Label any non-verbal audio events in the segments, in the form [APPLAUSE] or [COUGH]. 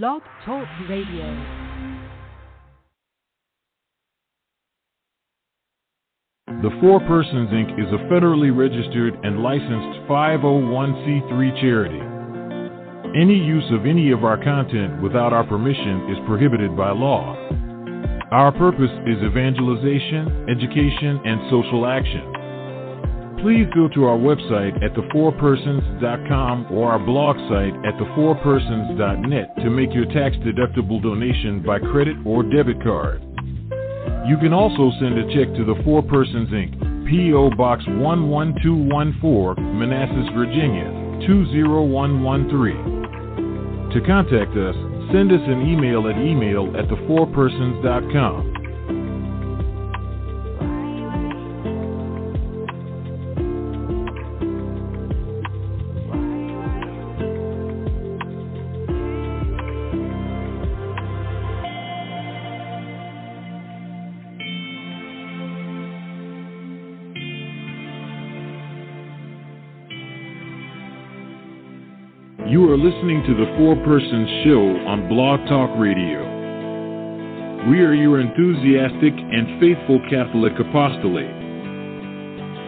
Blog Talk Radio. The Four Persons Inc. is a federally registered and licensed 501c3 charity. Any use of any of our content without our permission is prohibited by law. Our purpose is evangelization, education, and social action. Please go to our website at thefourpersons.com or our blog site at thefourpersons.net to make your tax deductible donation by credit or debit card. You can also send a check to the Four Persons Inc., P.O. Box 11214, Manassas, Virginia 20113. To contact us, send us an email at email at thefourpersons.com. to the Four Persons Show on Blog Talk Radio. We are your enthusiastic and faithful Catholic apostolate.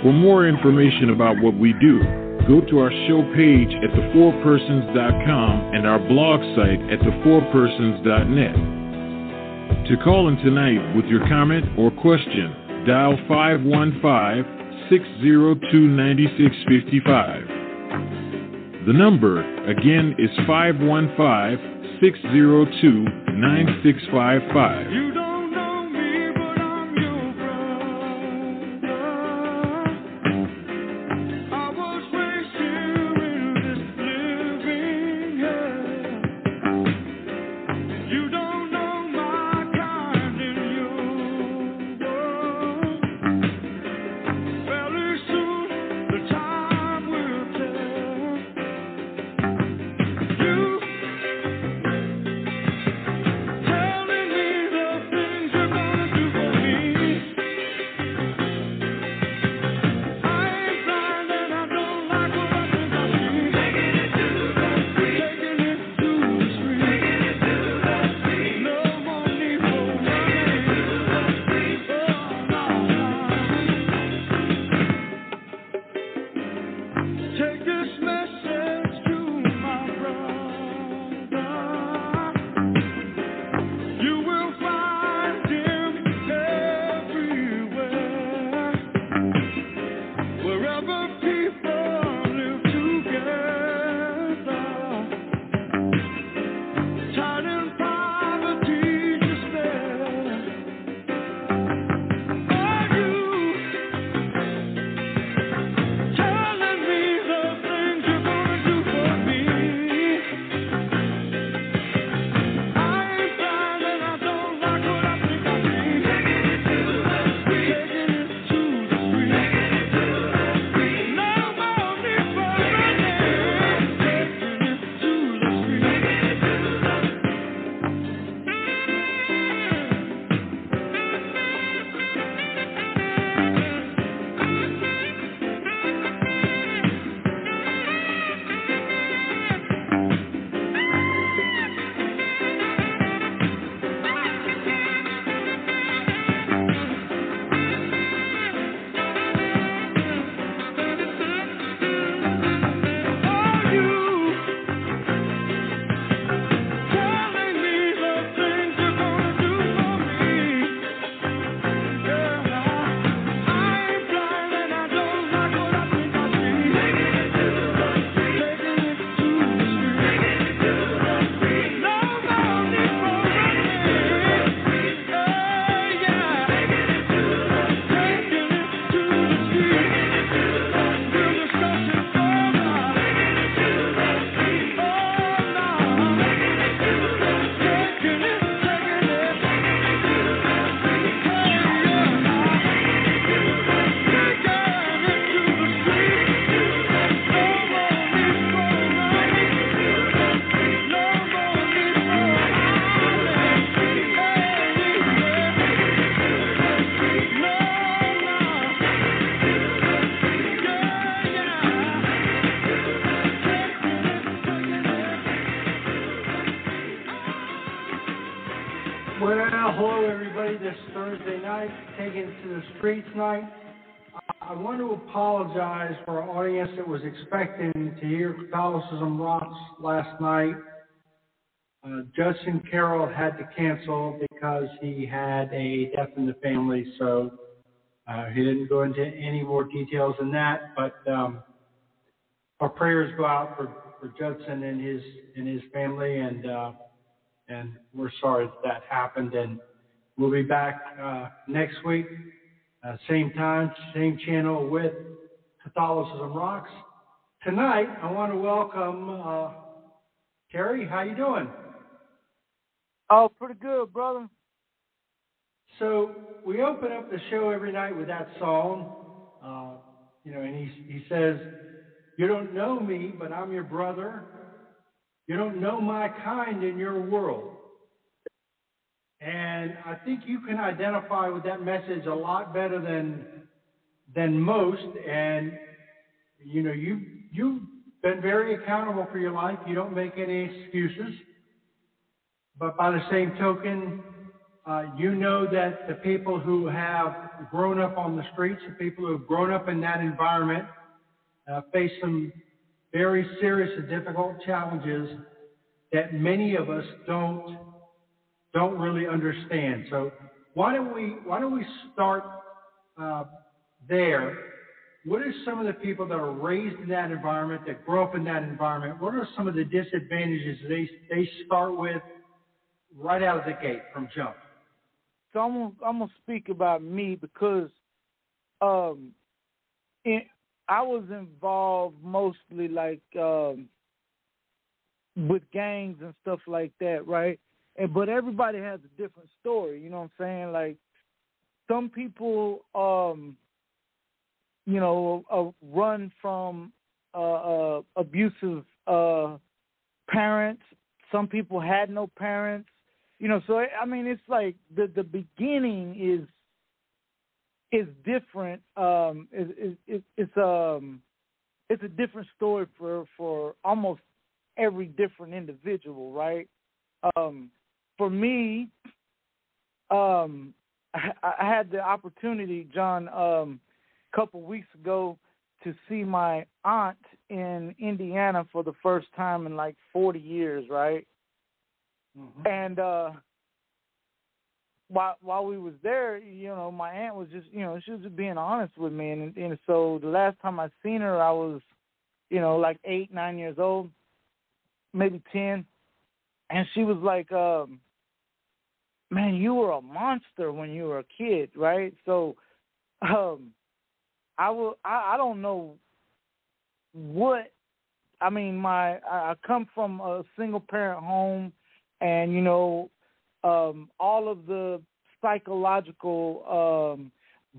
For more information about what we do, go to our show page at thefourpersons.com and our blog site at thefourpersons.net. To call in tonight with your comment or question, dial 515 602 9655. The number, again, is 515 602 9655. It to the streets night. I want to apologize for our audience that was expecting to hear Catholicism Rocks last night. Uh, Judson Carroll had to cancel because he had a death in the family, so uh, he didn't go into any more details than that. But um, our prayers go out for, for Judson and his and his family, and uh, and we're sorry that that happened. And we'll be back uh, next week, uh, same time, same channel with Catholicism Rocks. Tonight, I want to welcome uh, Terry. How you doing? Oh, pretty good, brother. So we open up the show every night with that song, uh, you know, and he he says, "You don't know me, but I'm your brother. You don't know my kind in your world." And I think you can identify with that message a lot better than than most. And you know, you you've been very accountable for your life. You don't make any excuses. But by the same token, uh, you know that the people who have grown up on the streets, the people who have grown up in that environment, uh, face some very serious and difficult challenges that many of us don't don't really understand. So why don't we why don't we start uh, there? What are some of the people that are raised in that environment, that grow up in that environment? What are some of the disadvantages they they start with right out of the gate from jump? So I'm gonna, I'm gonna speak about me because um, in, I was involved mostly like um, with gangs and stuff like that, right? And but everybody has a different story. You know what I'm saying? Like some people, um, you know, uh, run from uh, uh, abusive uh, parents. Some people had no parents. You know, so I mean, it's like the the beginning is is different. Um, is is it's um it's a different story for for almost every different individual, right? Um, for me, um, I, I had the opportunity, John, um, a couple weeks ago, to see my aunt in Indiana for the first time in like 40 years, right? Mm-hmm. And uh while while we was there, you know, my aunt was just, you know, she was just being honest with me, and and so the last time I seen her, I was, you know, like eight, nine years old, maybe ten, and she was like, um, "Man, you were a monster when you were a kid, right?" So, um, I will, I, I don't know what, I mean, my I come from a single parent home, and you know, um, all of the psychological um,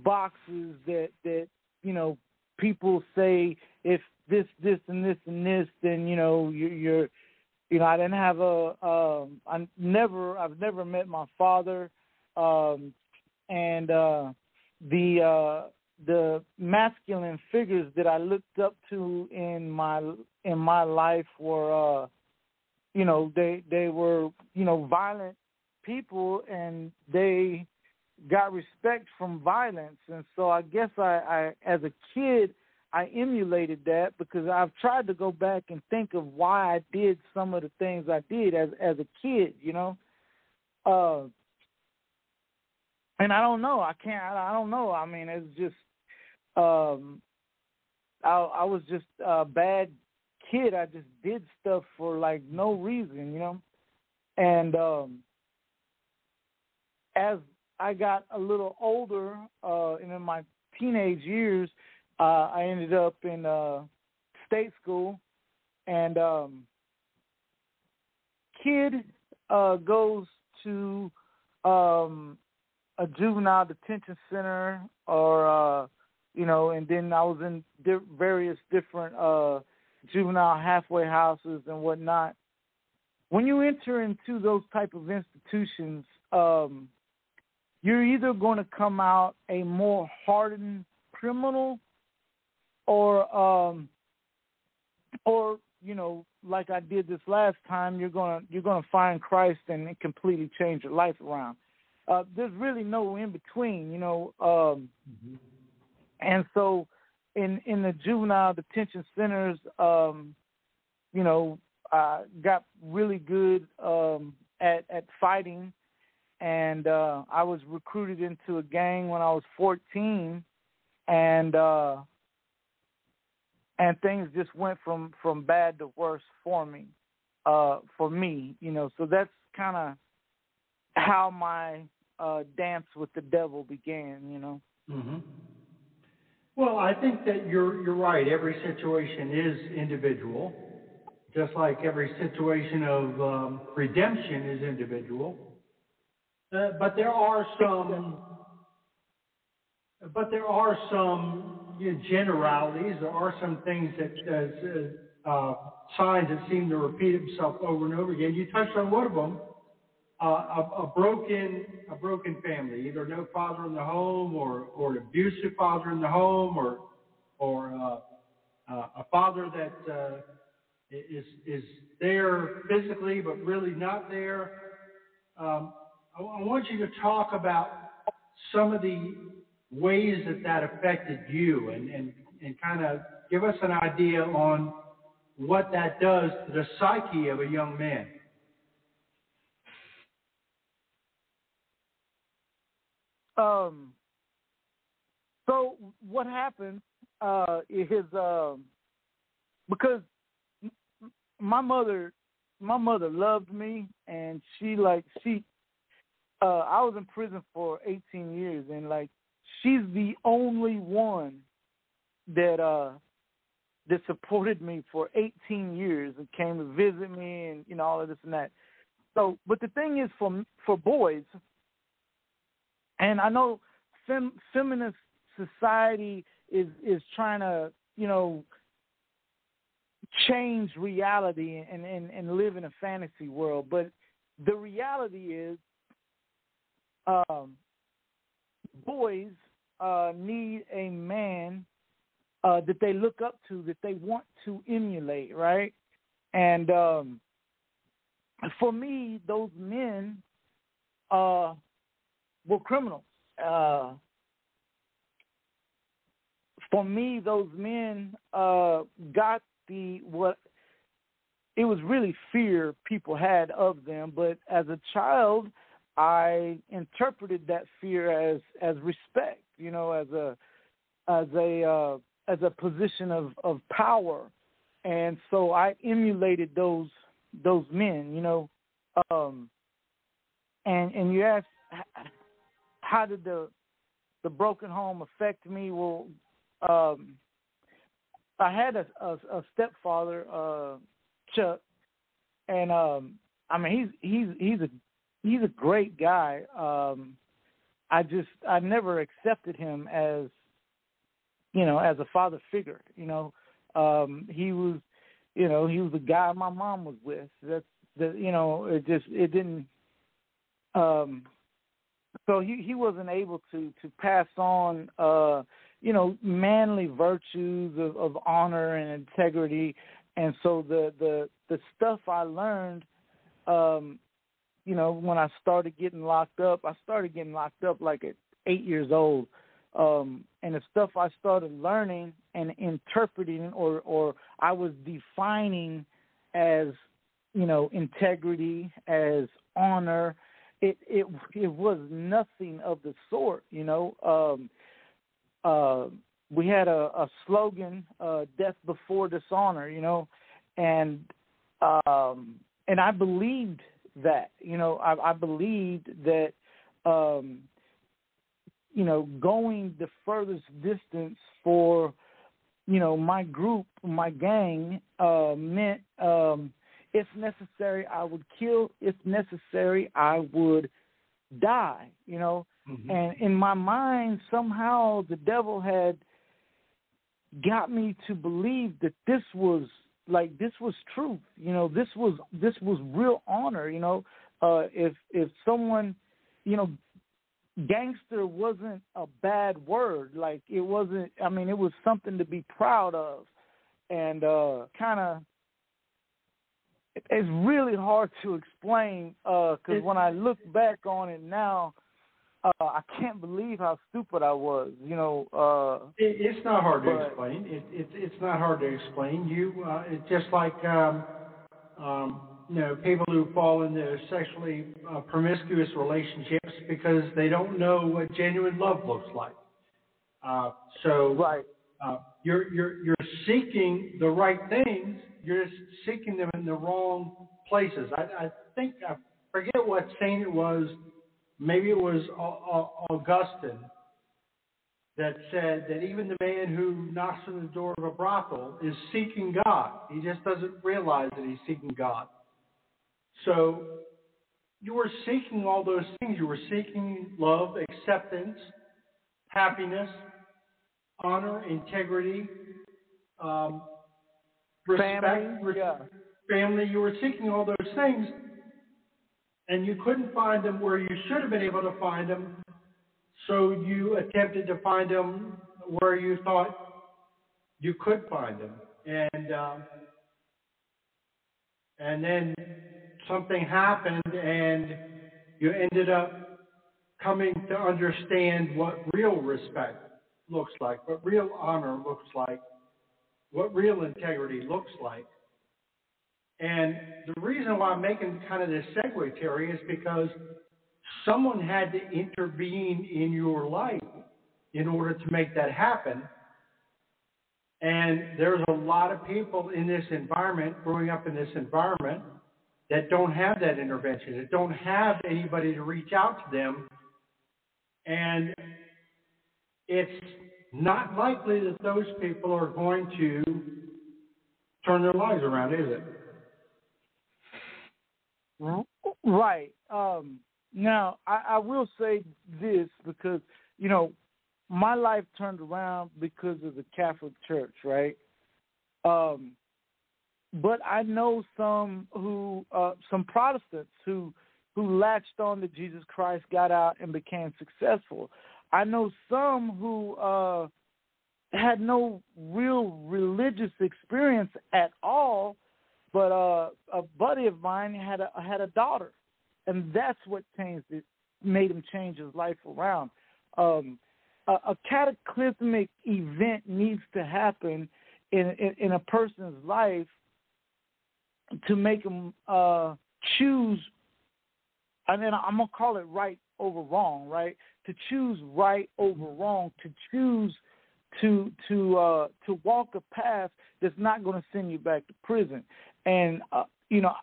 boxes that that you know people say if this this and this and this then you know you're, you're you know I didn't have a um, I never I've never met my father um, and uh, the uh, the masculine figures that I looked up to in my in my life were uh, you know they they were you know violent people and they got respect from violence. And so i guess i i as a kid i emulated that because i've tried to go back and think of why i did some of the things i did as as a kid you know? Uh and i don't know. I can't i, don't know. I mean it's just um i i was just a bad kid. I just did stuff for like no reason you know? And um as I got a little older, uh, and in my teenage years, uh, I ended up in uh, state school, and um, kid uh, goes to um, a juvenile detention center, or uh, you know, and then I was in di- various different uh, juvenile halfway houses and whatnot. When you enter into those type of institutions, um, you're either going to come out a more hardened criminal or um or you know, like I did this last time, you're gonna you're gonna find Christ and completely change your life around. Uh, there's really no in between, you know. Um, and so, in in the juvenile detention centers, um, you know, I got really good um, at at fighting, and uh, I was recruited into a gang when I was 14, and uh, and things just went from from bad to worse for me, uh, for me, you know. So that's kind of how my uh, dance with the devil began, you know. hmm Well, I think that you're you're right. Every situation is individual, just like every situation of um, redemption is individual. Uh, but there are some, but there are some generalities. There are some things that uh, uh, signs that seem to repeat themselves over and over again. You touched on one of them uh, a, a broken a broken family, either no father in the home or or an abusive father in the home or or uh, uh, a father that uh, is is there physically but really not there. Um, I, I want you to talk about some of the ways that that affected you and and and kind of give us an idea on what that does to the psyche of a young man. Um. So what happened uh, is um, because my mother, my mother loved me, and she like she. Uh, I was in prison for 18 years, and like she's the only one that uh that supported me for 18 years and came to visit me, and you know all of this and that. So, but the thing is, for for boys, and I know fem, feminist society is is trying to you know change reality and, and and live in a fantasy world, but the reality is, um, boys uh, need a man uh, that they look up to, that they want to emulate, right? And um, for me, those men uh, were criminals. Uh, for me, those men uh, got the what it was really fear people had of them, but as a child, I interpreted that fear as as respect, you know, as a as a uh, as a position of of power, and so I emulated those those men, you know, um, and and you ask how did the the broken home affect me? Well, um, I had a, a, a stepfather, uh, Chuck, and um, I mean he's he's he's a he's a great guy. Um, I just I never accepted him as you know as a father figure. You know, um, he was you know he was the guy my mom was with. That's the you know it just it didn't. Um, so he he wasn't able to to pass on uh you know manly virtues of, of honor and integrity and so the the the stuff i learned um you know when i started getting locked up i started getting locked up like at eight years old. Um and the stuff i started learning and interpreting or or i was defining as you know integrity as honor it it it was nothing of the sort you know. Um uh we had a, a slogan uh death before dishonor you know. And um and i believed that you know i i believed that um you know going the furthest distance for you know my group my gang uh meant um if necessary I would kill if necessary I would die you know Mhm. and in my mind somehow the devil had got me to believe that this was like this was truth you know this was this was real honor you know. Uh if if someone you know gangster wasn't a bad word like it wasn't i mean it was something to be proud of. And uh kind of it's really hard to explain because It- when I look back on it now, uh, I can't believe how stupid I was. You know, uh, It, it's not hard to explain. It, it, it's not hard to explain. You, uh, it's just like, um, um, you know, people who fall into sexually uh, promiscuous relationships because they don't know what genuine love looks like. Uh, so, right. uh, you're, you're, you're seeking the right things. You're just seeking them in the wrong places. I, I think, I forget what saint it was. Maybe it was Au- Au- Augustine that said that even the man who knocks on the door of a brothel is seeking God. He just doesn't realize that he's seeking God. So you were seeking all those things. You were seeking love, acceptance, happiness, honor, integrity, um, respect, Family, yeah. family. You were seeking all those things, and you couldn't find them where you should have been able to find them. So you attempted to find them where you thought you could find them, and um, and then something happened, and you ended up coming to understand what real respect looks like, what real honor looks like, what real integrity looks like. And the reason why I'm making kind of this segue, Terry, is because someone had to intervene in your life in order to make that happen. And there's a lot of people in this environment, growing up in this environment, that don't have that intervention, that don't have anybody to reach out to them. And it's not likely that those people are going to turn their lives around, is it? Right. Um, now, I, I will say this because, you know, my life turned around because of the Catholic Church, right? Um, but I know some who, uh, some Protestants who, who latched on to Jesus Christ, got out, and became successful. I know some who uh, had no real religious experience at all, but uh, a buddy of mine had a had a daughter, and that's what changed it, made him change his life around. Um, a, a cataclysmic event needs to happen in, in in a person's life to make them uh, choose. And then I'm gonna call it right over wrong, right? To choose right over wrong, to choose to to uh, to walk a path that's not going to send you back to prison. And uh, you know,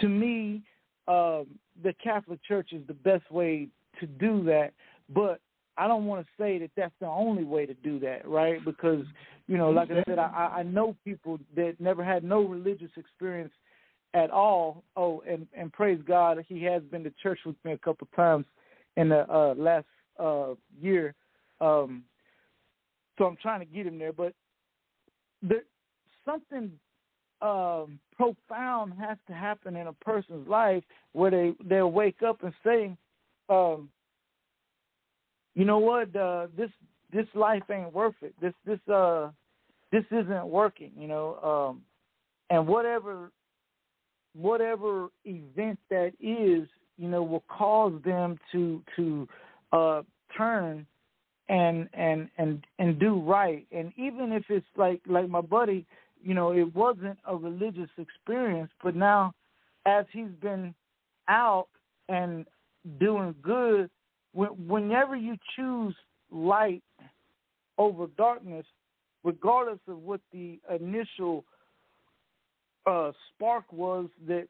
to me, um, the Catholic Church is the best way to do that. But I don't want to say that that's the only way to do that, right? Because you know, like I said, I, I know people that never had no religious experience at all. Oh, and and praise God, he has been to church with me a couple times in the uh, last uh, year. Um, so I'm trying to get him there, but there, something um, profound has to happen in a person's life where they they'll wake up and say, um, "You know what? Uh, this this life ain't worth it. This this uh this isn't working." You know, um, and whatever whatever event that is, you know, will cause them to to uh, turn and and and and do right. And even if it's like like my buddy, you know, it wasn't a religious experience, but now as he's been out and doing good, when, whenever you choose light over darkness, regardless of what the initial uh, spark was that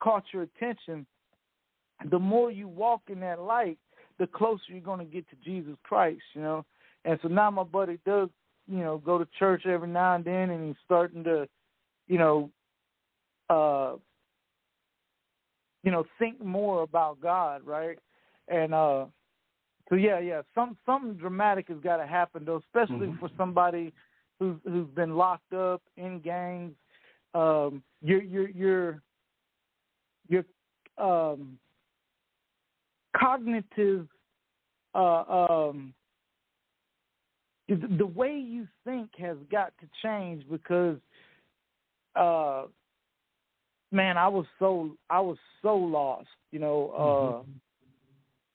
caught your attention, the more you walk in that light, the closer you're going to get to Jesus Christ, you know. And so now my buddy does, you know, go to church every now and then, and he's starting to, you know, uh, you know, think more about God, right? And uh, so yeah, yeah, some something dramatic has got to happen though, especially Mhm. for somebody who's who's been locked up in gangs. Um, your your your your um, cognitive uh, um, the, the way you think has got to change because uh, man, I was so I was so lost. You know,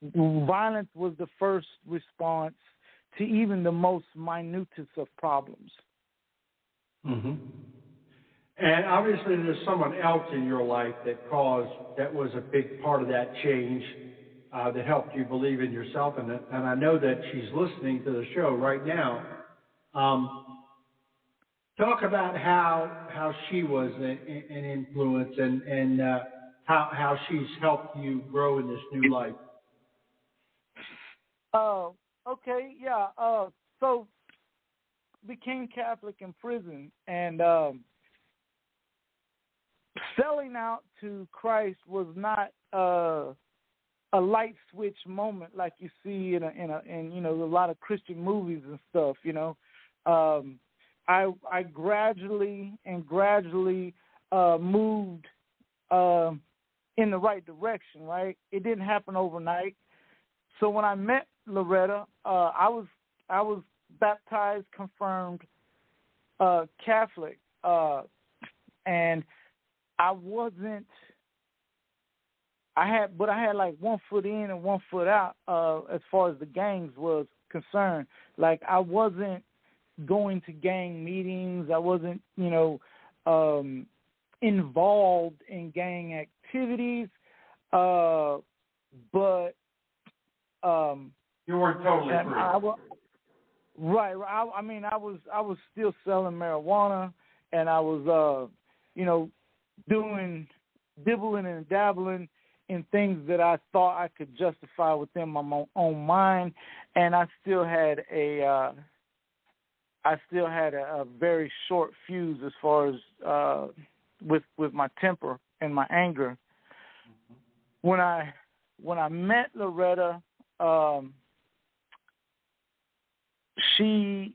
uh, violence was the first response to even the most minutest of problems. hmm And obviously, there's someone else in your life that caused that was a big part of that change uh, that helped you believe in yourself. And and I know that she's listening to the show right now. Um, talk about how how she was an, an influence and and uh, how how she's helped you grow in this new life. Uh, okay, yeah. Uh, so became Catholic in prison, and um, selling out to Christ was not uh, a light switch moment like you see in a, in a in you know a lot of Christian movies and stuff. You know, um, I I gradually and gradually uh, moved uh, in the right direction. Right, it didn't happen overnight. So when I met Loretta, uh, I was I was baptized, confirmed uh, Catholic, uh, and I wasn't. I had, but I had like one foot in and one foot out uh, as far as the gangs was concerned. Like I wasn't going to gang meetings. I wasn't, you know, um, involved in gang activities. Uh, but um, You weren't totally free. I, right. right. I, I mean, I was I was still selling marijuana, and I was, uh, you know, doing dibbling and dabbling in things that I thought I could justify within my own mind, and I still had a, uh, I still had a, a very short fuse as far as uh, with with my temper and my anger. When I when I met Loretta. Um, she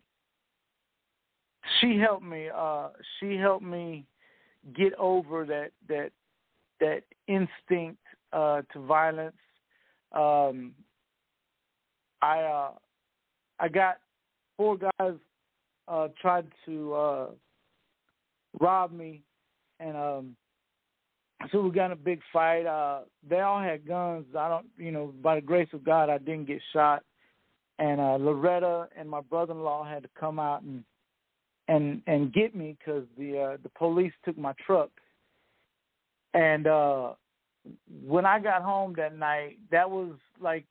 she helped me uh she helped me get over that that that instinct uh to violence. Um i uh i got four guys uh tried to uh rob me and um so we got in a big fight. Uh they all had guns. I don't you know by the grace of god i didn't get shot. And uh Loretta and my brother-in-law had to come out and and and get me because the uh, the police took my truck. And uh when I got home that night, that was like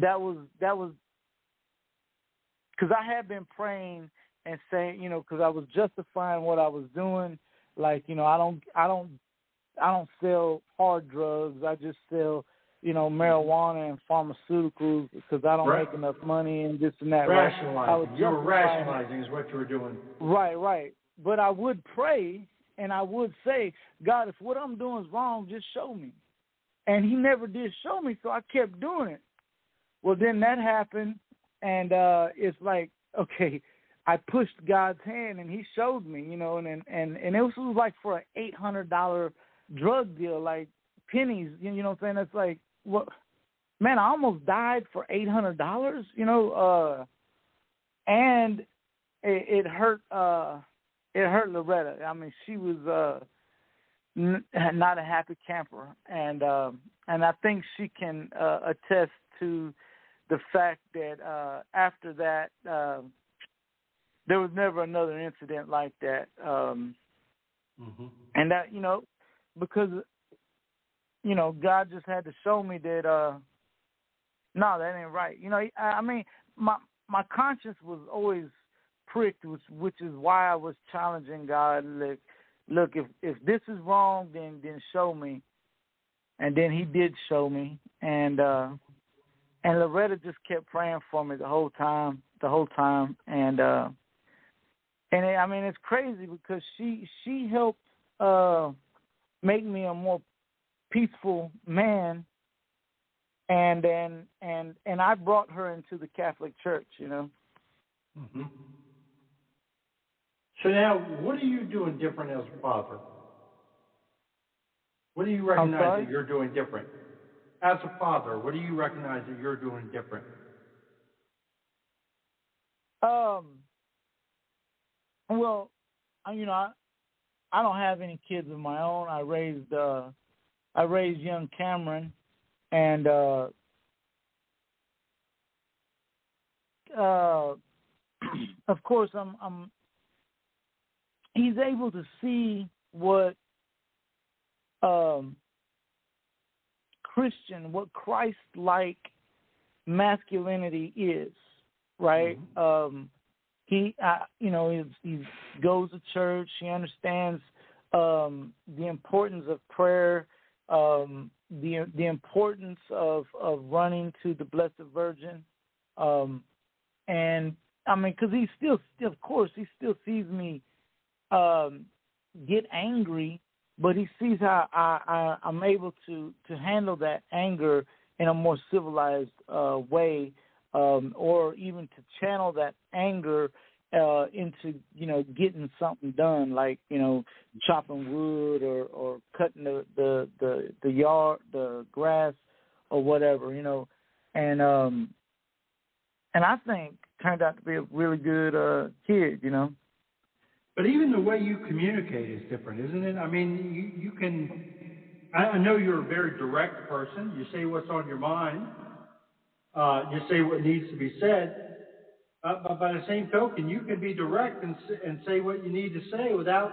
that was that was because I had been praying and saying, you know, because I was justifying what I was doing. Like, you know, I don't I don't I don't sell hard drugs. I just sell you know, marijuana and pharmaceuticals because I don't Right. make enough money and this and that. right? I was Rationalizing. You were rationalizing is what you were doing. Right, right. But I would pray and I would say, God, if what I'm doing is wrong, just show me. And he never did show me, so I kept doing it. Well, then that happened, and uh it's like, [LAUGHS] okay, I pushed God's hand, and He showed me, you know, and and and, and it was like for an eight hundred dollar drug deal, like pennies, you know what I'm saying? It's like, what? Man, I almost died for eight hundred dollars, you know, uh, and it, it hurt. uh It hurt Loretta. I mean, she was uh n- not a happy camper, and um, and I think she can uh, attest to the fact that uh, after that, uh, there was never another incident like that. Um, hmm and that you know because you know god just had to show me that uh no that ain't right you know i, I mean my my conscience was always pricked which which is why i was challenging god like look if if this is wrong then then show me. And then he did show me. And uh and loretta just kept praying for me the whole time the whole time. And uh and it, I mean it's crazy because she she helped uh make me a more peaceful man. And and and and I brought her into the Catholic Church, you know. hmm So now, what are you doing different as a father? What do you recognize that you're doing different? As a father, what do you recognize that you're doing different? Um well, I- you know, I, I don't have any kids of my own. I raised uh I raised young Cameron and uh uh [CLEARS THROAT] of course I'm I'm he's able to see what um Christian, what Christ like masculinity is, right? Um he uh, you know he, he goes to church he understands um the importance of prayer um the the importance of of running to the blessed virgin um and i mean cuz he still, still of course he still sees me um get angry but he sees how i i i'm able to to handle that anger in a more civilized uh way um, or even to channel that anger uh, into you know getting something done, like you know chopping wood or or cutting the the the, the yard the grass or whatever, you know, and um and I think turned out to be a really good uh kid, you know. But even the way you communicate is different, isn't it? I mean, you you can. I know you're a very direct person. You say what's on your mind. Uh, you say what needs to be said. Uh, but by the same token, you can be direct and and say what you need to say without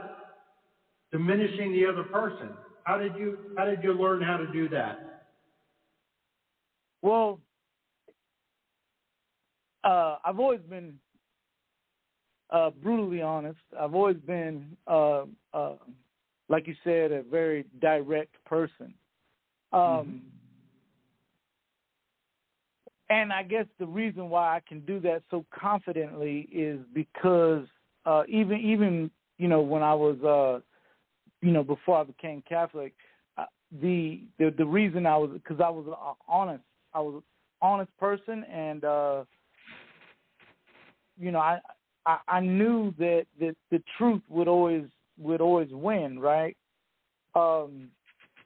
diminishing the other person. How did you How did you learn how to do that? Well, uh, I've always been uh, brutally honest. I've always been, uh, uh, like you said, a very direct person. Um, And I guess the reason why I can do that so confidently is because uh, even even you know when I was uh, you know before I became Catholic, uh, the the the reason I was because I was uh, honest. I was an honest person, and uh, you know I, I I knew that that the truth would always would always win, right? Um,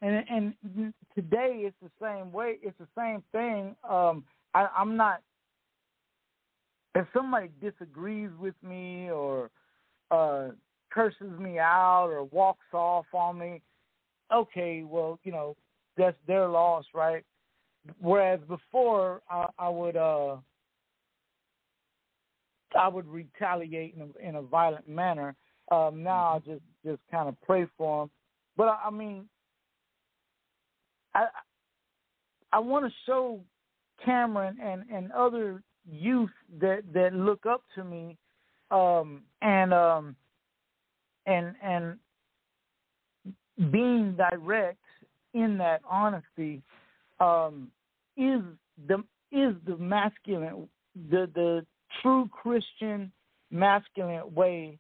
and and today it's the same way. It's the same thing. Um, I, I'm not. If somebody disagrees with me or uh, curses me out or walks off on me, okay, well, you know, that's their loss, right? Whereas before, I, I would uh, I would retaliate in a, in a violent manner. Um, now I just just kind of pray for him. But I, I mean, I I want to show Cameron and and other youth that that look up to me, um, and um, and and being direct in that honesty um, is the is the masculine the the true Christian masculine way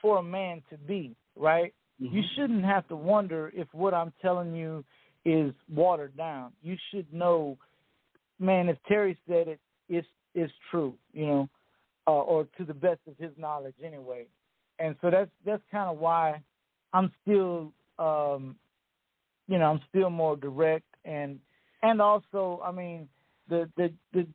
for a man to be right. You shouldn't have to wonder if what I'm telling you is watered down. You should know, man. If Terry said it, it's it's true, you know, uh, or to the best of his knowledge, anyway. And so that's that's kind of why I'm still, um, you know, I'm still more direct and and also, I mean, the the the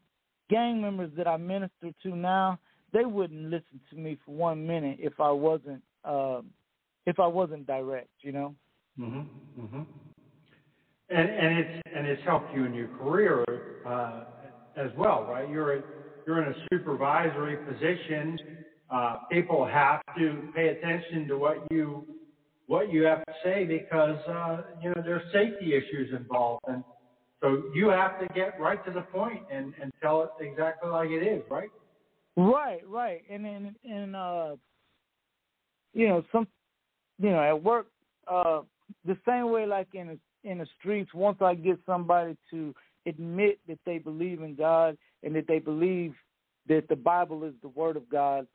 gang members that I minister to now, they wouldn't listen to me for one minute if I wasn't um, if I wasn't direct, you know. hmm hmm And and it's and it's helped you in your career uh, as well, right? You're a, you're in a supervisory position. Uh, people have to pay attention to what you what you have to say because uh, you know there's safety issues involved, and so you have to get right to the point and and tell it exactly like it is, right? Right, right. And and and uh you know, some you know, at work, uh the same way like in in the streets, once I get somebody to admit that they believe in God and that they believe that the Bible is the word of God,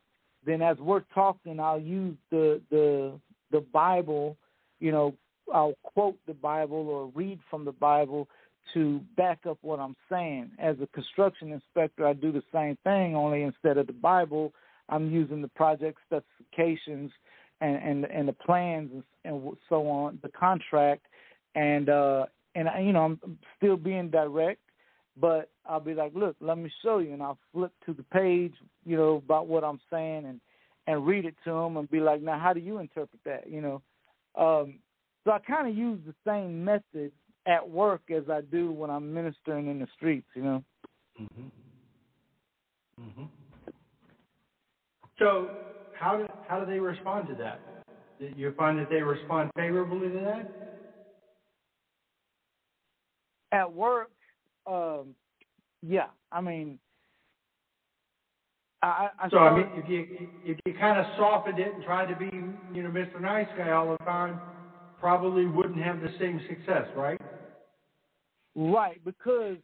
then as we're talking I'll use the the the Bible, you know, I'll quote the Bible or read from the Bible to back up what I'm saying. As a construction inspector, I do the same thing, only instead of the Bible, I'm using the project specifications and and, and the plans and, and so on, the contract, and uh, and you know I'm still being direct, but I'll be like, look, let me show you, and I'll flip to the page, you know, about what I'm saying and and read it to them and be like, now how do you interpret that, you know? Um, so I kind of use the same method at work as I do when I'm ministering in the streets. You know. Mhm. Mhm. So how do how do they respond to that? Do you find that they respond favorably to that? At work, um, yeah. I mean, I, I So I mean, if you if you kind of softened it and tried to be you know Mr. Nice Guy all the time, probably wouldn't have the same success, right? Right, because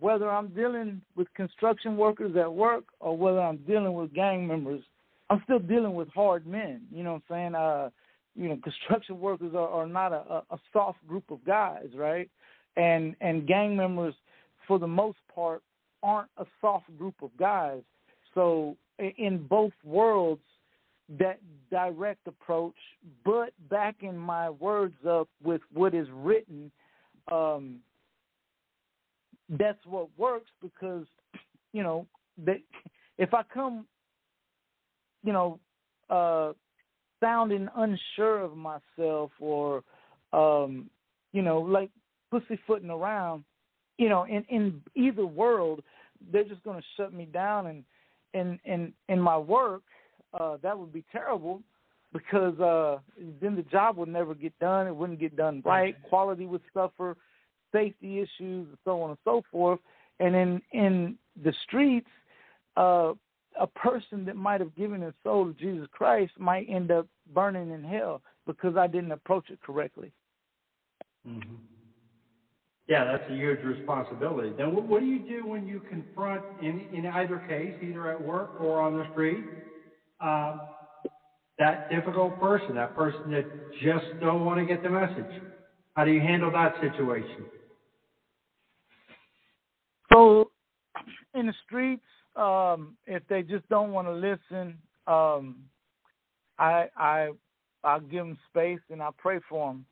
whether I'm dealing with construction workers at work or whether I'm dealing with gang members, I'm still dealing with hard men. You know what I'm saying? Uh, you know, [LAUGHS] construction workers are, are not a, a, soft group of guys, right? And and gang members, for the most part, aren't a soft group of guys. So in both worlds, that direct approach, but backing my words up with what is written, um, that's what works because you know that if I come, you know, uh, sounding unsure of myself or um, you know, like pussyfooting around, you know, in in either world, they're just going to shut me down and and and in my work, uh, that would be terrible because uh, then the job would never get done. It wouldn't get done right. Quality would suffer, safety issues, and so on and so forth. And in in the streets, uh, a person that might have given his soul to Jesus Christ might end up burning in hell because I didn't approach it correctly. Mm-hmm. Yeah, that's a huge responsibility. Then what, what do you do when you confront, in, in either case, either at work or on the street, uh, that difficult person, that person that just don't want to get the message? How do you handle that situation? So, in the streets, um, if they just don't want to listen, um, I I I give them space and I pray for them.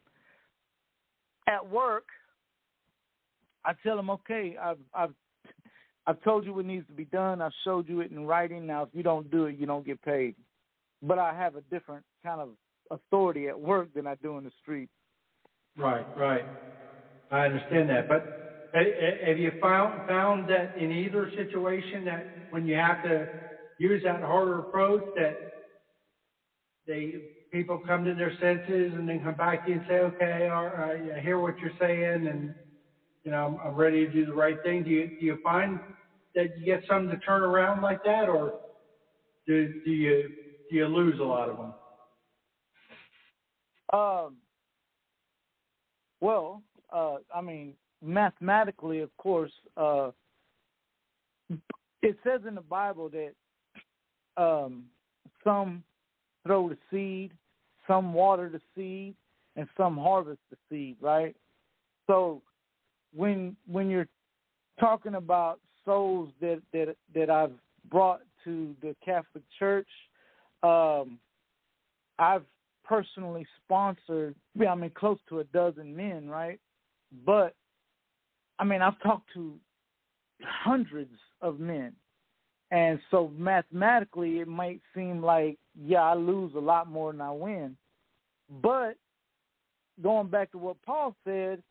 At work, I tell them, okay, I've I've I've told you what needs to be done. I've showed you it in writing. Now, if you don't do it, you don't get paid. But I have a different kind of authority at work than I do in the street. Right, right. I understand that, but have you found found that in either situation that when you have to use that harder approach, that they people come to their senses and then come back to you and say, okay, I hear what you're saying, and you know, I'm, I'm ready to do the right thing. Do you do you find that you get some to turn around like that, or do do you do you lose a lot of them? Um, well, uh, I mean, mathematically, of course, uh, it says in the Bible that um, some throw the seed, some water the seed, and some harvest the seed, right? So when when you're talking about souls that that that I've brought to the Catholic Church, um, I've personally sponsored. I mean, close to a dozen men, right? But I mean, I've talked to hundreds of men, and so mathematically, it might seem like yeah, I lose a lot more than I win. But going back to what Paul said,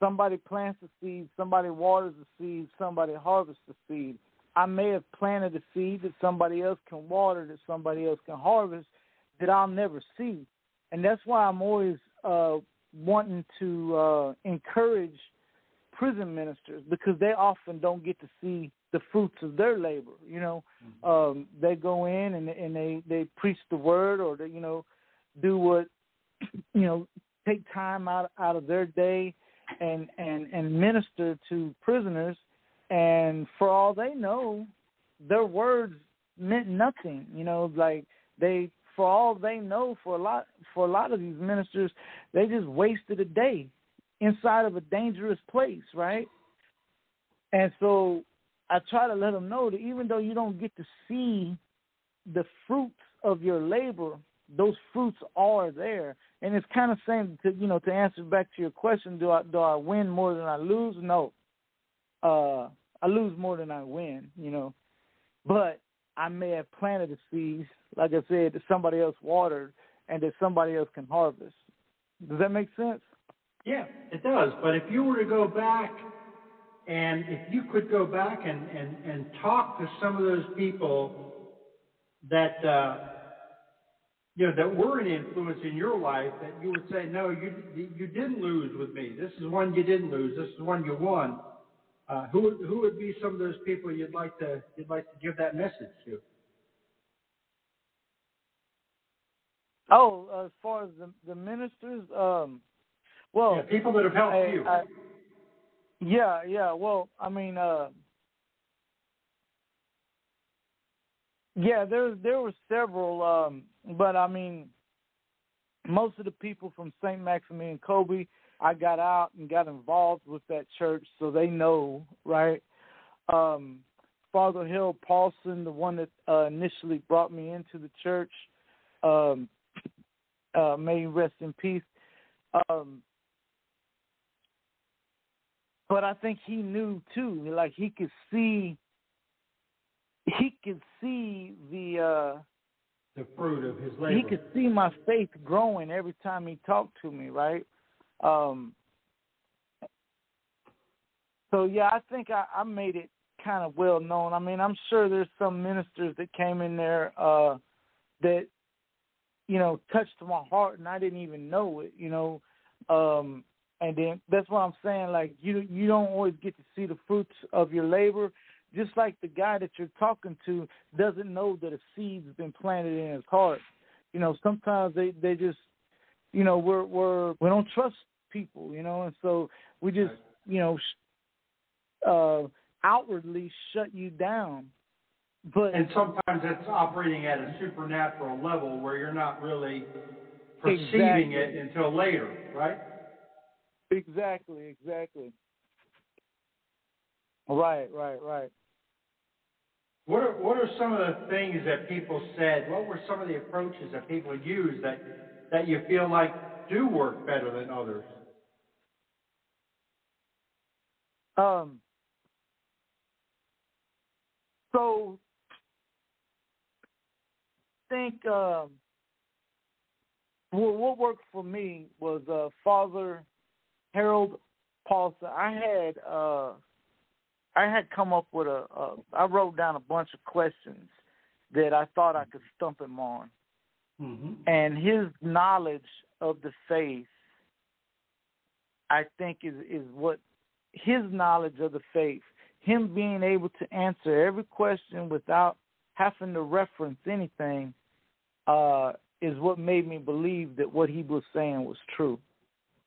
somebody plants the seed, somebody waters the seed, somebody harvests the seed. I may have planted a seed that somebody else can water, that somebody else can harvest, that I'll never see. And that's why I'm always uh, wanting to uh, encourage prison ministers because they often don't get to see the fruits of their labor. You know, um, they go in and and they they preach the word or they you know do what [CLEARS THROAT] you know take time out out of their day and and and minister to prisoners. And for all they know their words meant nothing you know like they for all they know for a lot for a lot of these ministers they just wasted a day inside of a dangerous place right? And so i try to let them know that even though you don't get to see the fruits of your labor those fruits are there. And it's kind of saying to you know to answer back to your question do i do i win more than i lose? No. Uh i lose more than i win you know. But i may have planted the seeds like i said that somebody else watered and that somebody else can harvest. Does that make sense? Yeah, it does. But if you were to go back and if you could go back and, and, and talk to some of those people that, uh, you know, that were an influence in your life that you would say, no, you, you didn't lose with me. This is one you didn't lose. This is one you won. Uh, who, who would be some of those people you'd like to, you'd like to give that message to? Oh, as far as the the ministers, um, well, Yeah, people that have helped I- you. I- yeah, yeah. Well, I mean, uh, yeah, there there were several, um, but I mean, most of the people from St. Maximilian Kolbe, I got out and got involved with that church, so they know, right? Um, Father Hill Paulson, the one that uh, initially brought me into the church, um, uh, may rest in peace. Um, but I think he knew too, like he could see, he could see the, uh, the fruit of his labor. he could see my faith growing every time he talked to me, right? Um, so yeah, I think I, I made it kind of well known. I mean, I'm sure there's some ministers that came in there uh, that you know touched my heart, and I didn't even know it. You know, um, and then that's what I'm saying. Like you, you don't always get to see the fruits of your labor. Just like the guy that you're talking to doesn't know that a seed's been planted in his heart. You know, sometimes they they just, you know, we're we're we don't trust people. You know, and so we just, you know, uh, outwardly shut you down. But And sometimes it's operating at a supernatural level where you're not really perceiving Exactly. it until later, right? Exactly, exactly. Right, right, right. What are, what are some of the things that people said? What were some of the approaches that people use that, that you feel like do work better than others? Um. So, I think um, well, what worked for me was uh, Father Harold Paulson. I had uh, I had come up with a, a. I wrote down a bunch of questions that I thought I could stump him on. Mm-hmm. and his knowledge of the faith i think is is what his knowledge of the faith him being able to answer every question without having to reference anything uh is what made me believe that what he was saying was true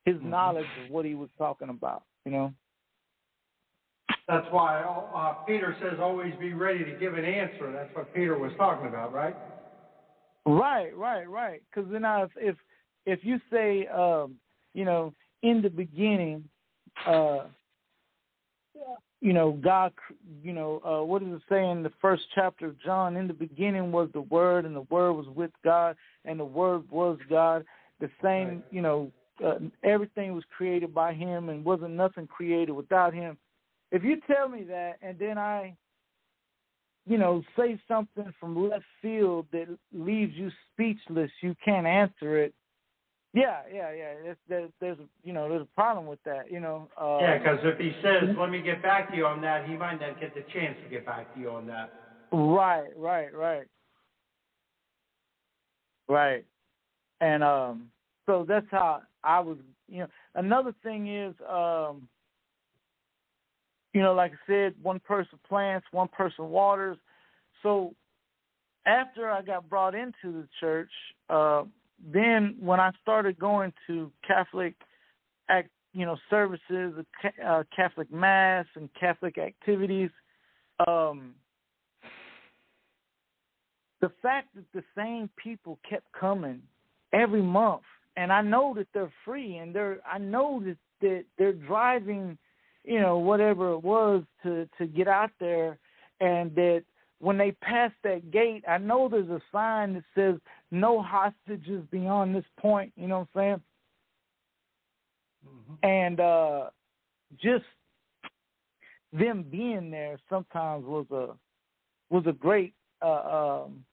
his Mhm. knowledge of what he was talking about you know That's why uh, Peter says always be ready to give an answer. That's what Peter was talking about, right? Right, right, right. Because then I, if if if you say, um, you know, in the beginning, uh, you know, God, you know, uh, what does it say in the first chapter of John? In the beginning was the Word, and the Word was with God, and the Word was God. The same, Right. you know, uh, everything was created by Him, and wasn't nothing created without Him. If you tell me that, and then I you know, say something from left field that leaves you speechless, you can't answer it. Yeah, yeah, yeah. There's, there's, there's you know, there's a problem with that. You know. Uh, Yeah, because if he says, let me get back to you on that, he might not get the chance to get back to you on that. Right, right, right, right. And um, so that's how I was. You know, another thing is, um, you know, like I said, one person plants, one person waters. So after I got brought into the church, uh, then when I started going to Catholic, act, you know, services, uh, Catholic mass, and Catholic activities, um, the fact that the same people kept coming every month, and I know that they're free, and they're I know that that they're driving, you know, whatever it was to to get out there, and that when they pass that gate, I know there's a sign that says no hostages beyond this point. You know what I'm saying? And uh just them being there sometimes was a was a great uh um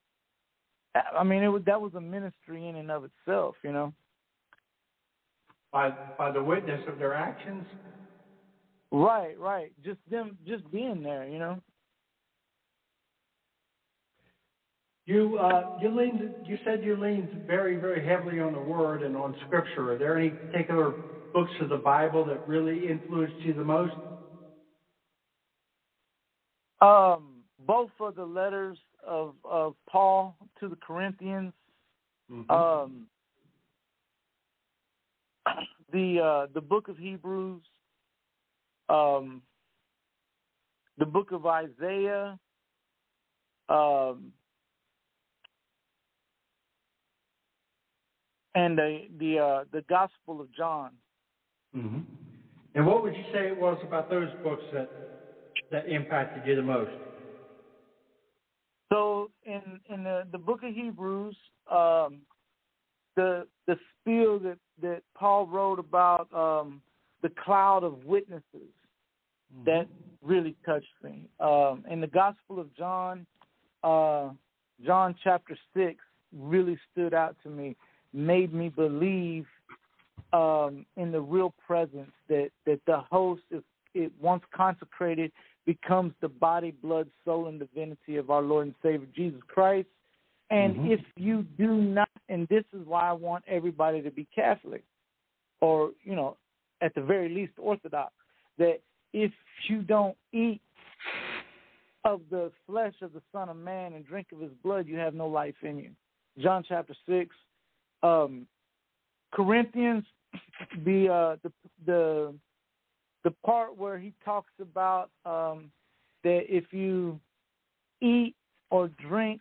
I mean it was that was a ministry in and of itself, you know. By by the witness of their actions. Right, right. Just them, just being there, you know. You uh, you leaned you said you leaned very very heavily on the Word and on Scripture. Are there any particular books of the Bible that really influenced you the most? Um, both of the letters of of Paul to the Corinthians, Mm-hmm. um, the uh, the book of Hebrews, um, the book of Isaiah, um, and the the uh, the Gospel of John. hmm And what would you say it was about those books that that impacted you the most? So in in the, the book of Hebrews, um, the the spiel that, that Paul wrote about um, the cloud of witnesses that really touched me. Um, in the Gospel of John, uh, John chapter six really stood out to me, made me believe um, in the real presence that that the host, if it once consecrated, becomes the body, blood, soul, and divinity of our Lord and Savior Jesus Christ. And Mhm. if you do not, and this is why I want everybody to be Catholic, or you know, at the very least Orthodox, that if you don't eat of the flesh of the Son of Man and drink of His blood, you have no life in you. John chapter six, um, Corinthians, the uh, the the the part where he talks about um, that if you eat or drink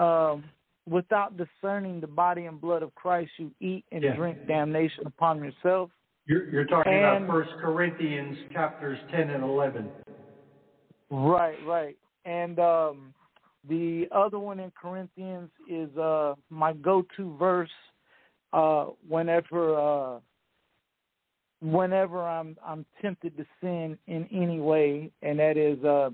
um, without discerning the body and blood of Christ, you eat and Yeah. drink damnation upon yourself. You're, you're talking And- about First Corinthians chapters ten and eleven. Right, right. And um, the other one in Corinthians is uh, my go-to verse uh, whenever uh, whenever I'm I'm tempted to sin in any way, and that is uh,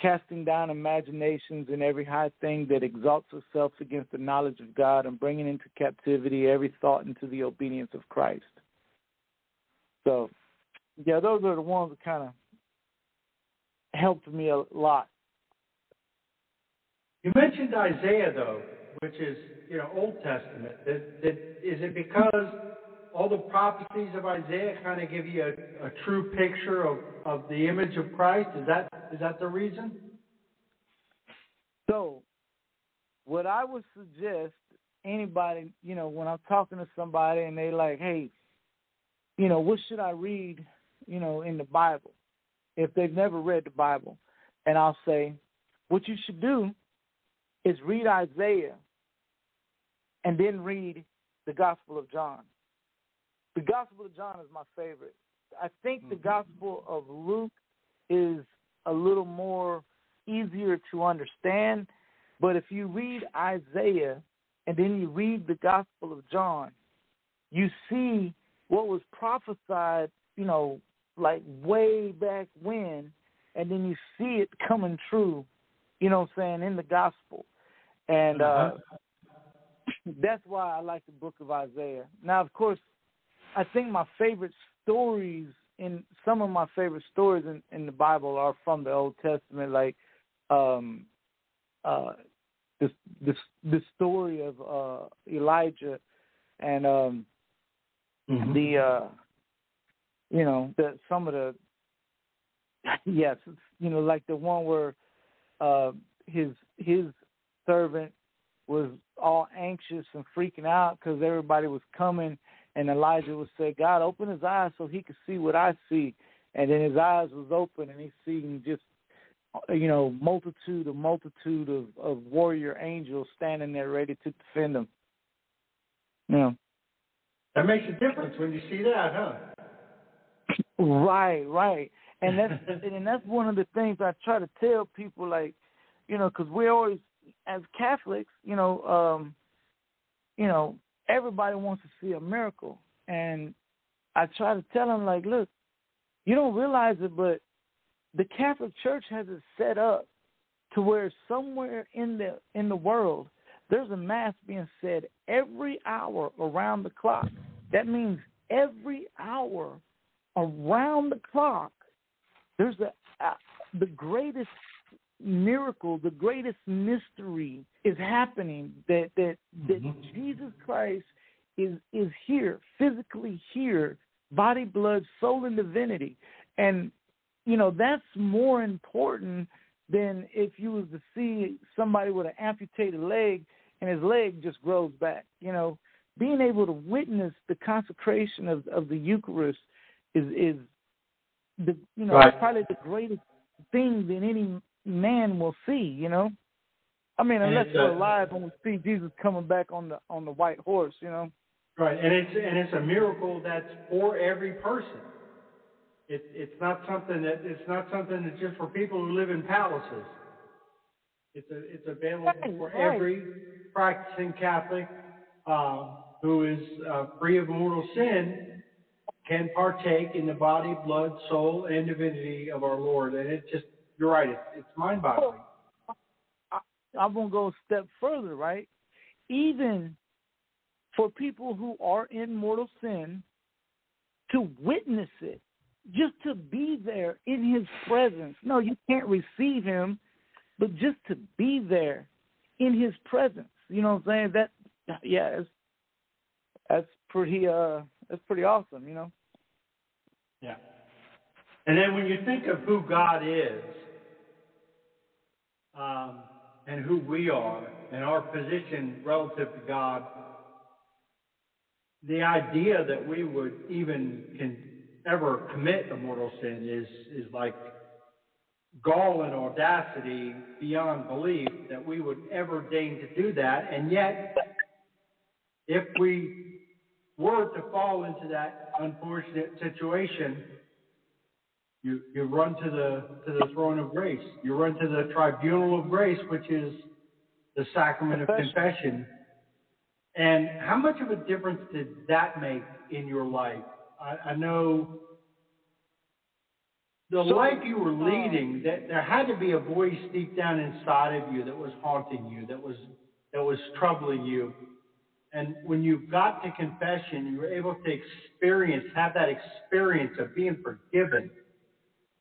casting down imaginations and every high thing that exalts itself against the knowledge of God, and bringing into captivity every thought into the obedience of Christ. So, yeah, those are the ones that kind of helped me a lot. You mentioned Isaiah though, which is you know Old Testament. That, that is it because all the prophecies of Isaiah kind of give you a, a true picture of, of the image of Christ? Is that is that the reason? So, what I would suggest anybody, you know, when I'm talking to somebody and they like, hey, you know, what should I read, you know, in the Bible? If they've never read the Bible, and I'll say, what you should do is read Isaiah and then read the Gospel of John. The Gospel of John is my favorite. I think the mm-hmm. Gospel of Luke is a little more easier to understand, but if you read Isaiah and then you read the Gospel of John, you see what was prophesied, you know, like way back when, and then you see it coming true, you know what I'm saying, in the gospel. And uh Uh-huh. that's why I like the book of Isaiah. Now, of course, I think my favorite stories in some of my favorite stories in, in the Bible are from the Old Testament, like um, uh, the the the story of uh, Elijah and um, Mhm. the uh, you know the some of the [LAUGHS] yes you know like the one where uh, his his servant was all anxious and freaking out because everybody was coming and Elijah would say, God, open his eyes so he could see what I see. And then his eyes was open and he seen just, you know, multitude, a multitude of, of warrior angels standing there ready to defend him. Yeah. That makes a difference when you see that, huh? Right, right. And that's [LAUGHS] and that's one of the things I try to tell people, like, you know, because we're always, as Catholics, you know, um, you know, everybody wants to see a miracle, and I try to tell them, like, look, you don't realize it, but the Catholic Church has it set up to where somewhere in the in the world there's a mass being said every hour around the clock. That means every hour, around the clock, there's a, the greatest miracle, the greatest mystery is happening that that that Mhm. Jesus Christ is is here, physically here, body, blood, soul, and divinity. And you know, that's more important than if you was to see somebody with an amputated leg and his leg just grows back. You know, being able to witness the consecration of, of the Eucharist is is the you know Right. probably the greatest thing that any man will see. You know, I mean, unless we're alive when we see Jesus coming back on the on the white horse. You know. Right, and it's and it's a miracle that's for every person. It's it's not something that it's not something that's just for people who live in palaces. It's a it's available Right, for right. every practicing Catholic uh, who is uh, free of mortal sin can partake in the body, blood, soul, and divinity of our Lord. And it just you're right. It's it's mind-boggling. I'm gonna go a step further, right? Even for people who are in mortal sin, to witness it, just to be there in His presence. No, you can't receive Him, but just to be there in His presence. You know what I'm saying? That, yeah, it's, that's pretty. Uh, that's pretty awesome. You know. Yeah. And then when you think of who God is, um, and who we are, and our position relative to God, the idea that we would even can ever commit a mortal sin is is like gall and audacity beyond belief that we would ever deign to do that. And yet, if we were to fall into that unfortunate situation, you, you run to the to the throne of grace. You run to the tribunal of grace, which is the sacrament of Confession. And how much of a difference did that make in your life? I, I know the So, life you were uh, leading, that there had to be a voice deep down inside of you that was haunting you, that was that was troubling you. And when you got to confession, you were able to experience, have that experience of being forgiven.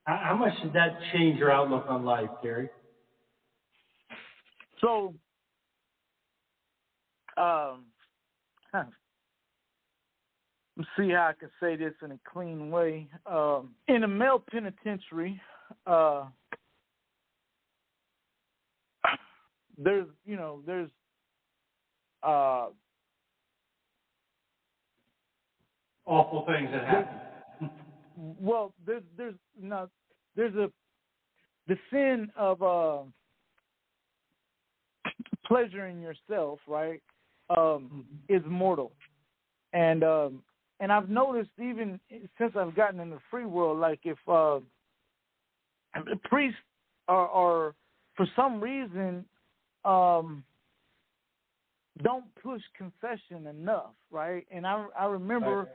How, much did that change your outlook on life, Gary? So, um, huh. let's see how I can say this in a clean way. Um, in a male penitentiary, uh, there's, you know, there's, uh, Awful things that happen. Well, there's, there's, no, there's a, the sin of, uh, pleasuring yourself, right? Um, is mortal. And um and I've noticed even since I've gotten in the free world, like if uh priests are, are for some reason um don't push confession enough, right? And I I remember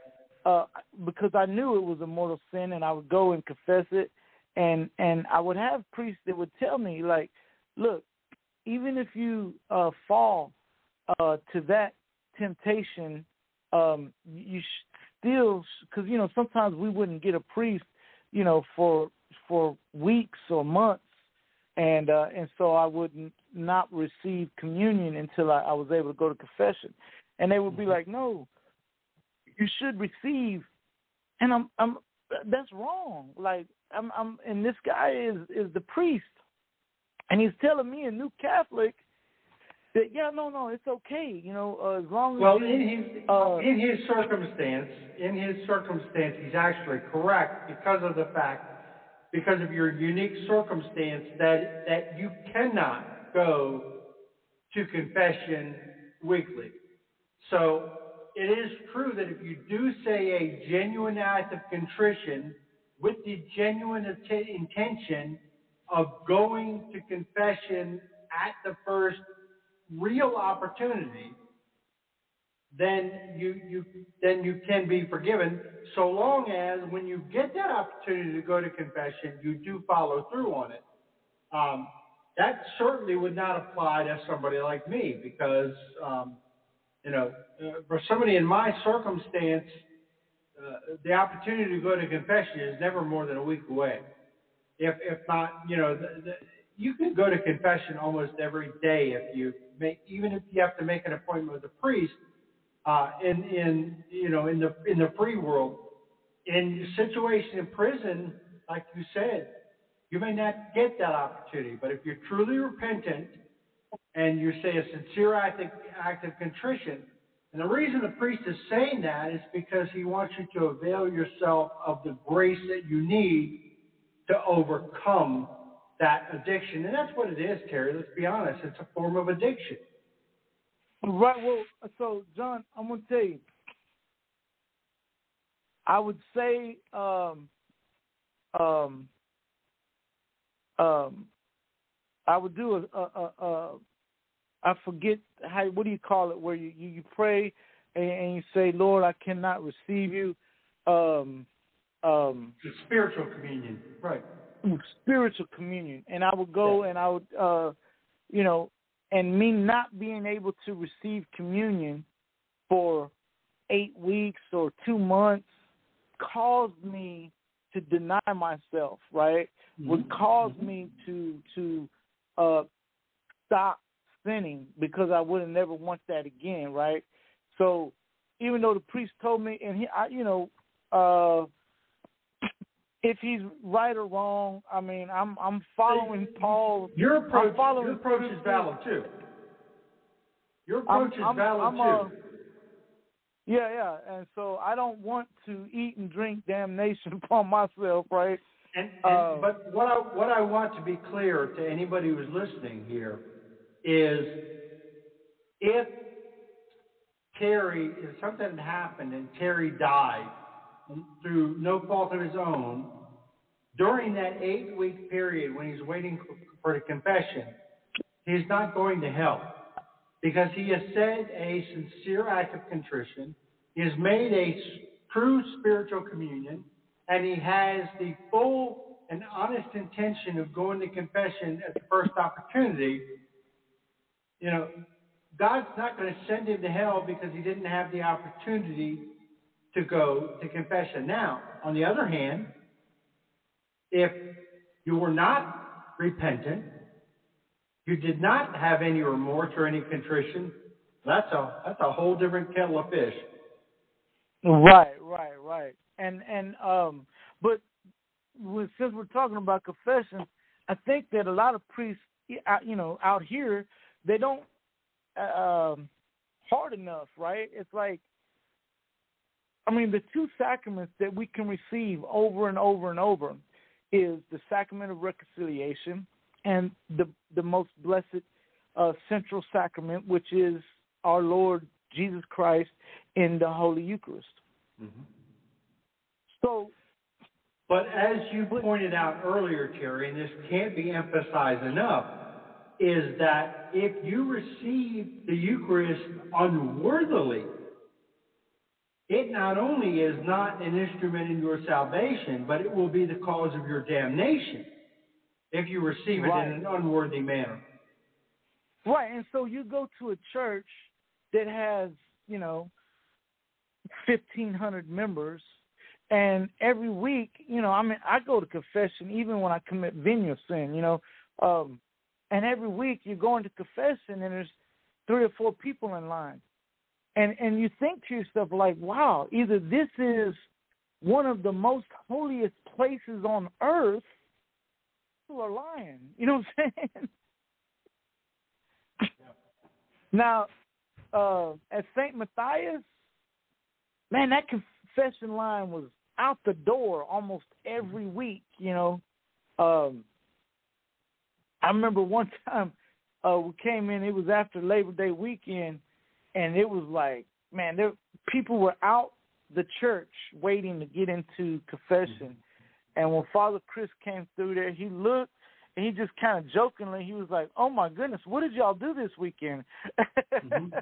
uh because I knew it was a mortal sin and I would go and confess it. And and I would have priests that would tell me like, look, even if you uh fall uh to that temptation um you sh- still because you know sometimes we wouldn't get a priest you know for for weeks or months. And uh and so i would n- not receive communion until I, I was able to go to confession. And they would be like no you should receive. And i'm i'm that's wrong. Like i'm i'm and this guy is is the priest. And he's telling me a new catholic that yeah no no it's okay you know uh, as long as Well, you, in his uh, in his circumstance, in his circumstance, he's actually correct because of the fact, because of your unique circumstance that that you cannot go to confession weekly. So it is true that if you do say a genuine act of contrition with the genuine int- intention of going to confession at the first real opportunity, then you, you then you can be forgiven so long as when you get that opportunity to go to confession, you do follow through on it. Um, that certainly would not apply to somebody like me because um, you know uh, for somebody in my circumstance, uh, the opportunity to go to confession is never more than a week away. If if not, you know, the, the, you can go to confession almost every day if you make, even if you have to make an appointment with a priest. Uh, in in you know in the in the free world, in your situation in prison, like you said, you may not get that opportunity. But if you're truly repentant and you say a sincere act of, act of contrition, and the reason the priest is saying that is because he wants you to avail yourself of the grace that you need to overcome that addiction. And that's what it is, Terry. Let's be honest. It's a form of addiction. Right. Well, so John, I'm gonna tell you. I would say, um, um, um, I would do a, a, a, a I forget how. What do you call it? Where you you, you pray and, and you say, Lord, I cannot receive you. Um, um, It's a spiritual communion. Right. spiritual communion and i would go and i would uh you know and me not being able to receive communion for eight weeks or two months caused me to deny myself right would cause me to to uh stop sinning because i would have never want that again right so even though the priest told me and he i you know uh if he's right or wrong, I mean, I'm I'm following Paul. Your approach, I'm following your approach is valid too. Your approach is I'm- valid I'm, too. uh, Yeah, yeah, and so I don't want to eat and drink damnation [LAUGHS] upon myself, right? And, and Uh, but what I what I want to be clear to anybody who's listening here is if Terry if something happened and Terry died through no fault of his own during that eight week period when he's waiting for, for the confession, he's not going to hell because he has said a sincere act of contrition. He has made a true spiritual communion, and he has the full and honest intention of going to confession at the first opportunity. You know, God's not going to send him to hell because he didn't have the opportunity to go to confession. Now, on the other hand, if you were not repentant, you did not have any remorse or any contrition, that's a that's a whole different kettle of fish. Right, right, right. And and um, but since we're talking about confession, I think that a lot of priests, you know, out here, they don't uh, um hard enough, right? It's like, I mean, the two sacraments that we can receive over and over and over is the sacrament of reconciliation and the the most blessed uh, central sacrament, which is our Lord Jesus Christ in the Holy Eucharist. So, But as you pointed out earlier, Terry, and this can't be emphasized enough, is that if you receive the Eucharist unworthily, it not only is not an instrument in your salvation, but it will be the cause of your damnation if you receive it Right. in an unworthy manner. right, and so you go to a church that has, you know, fifteen hundred members, and every week, you know, I mean, I go to confession even when I commit venial sin, you know, um, and every week you're going to confession and there's three or four people in line, and and you think to yourself like, wow, either this is one of the most holiest places on earth, people are lying, you know what I'm saying? [LAUGHS] Now, uh, at St. Matthias, man, that confession line was out the door almost every week, you know. Um, I remember one [LAUGHS] time uh, we came in, it was after Labor Day weekend, and it was like, man, there people were out the church waiting to get into confession. And when Father Chris came through there, he looked and he just kind of jokingly, he was like, "Oh my goodness, what did y'all do this weekend?" Mhm. [LAUGHS]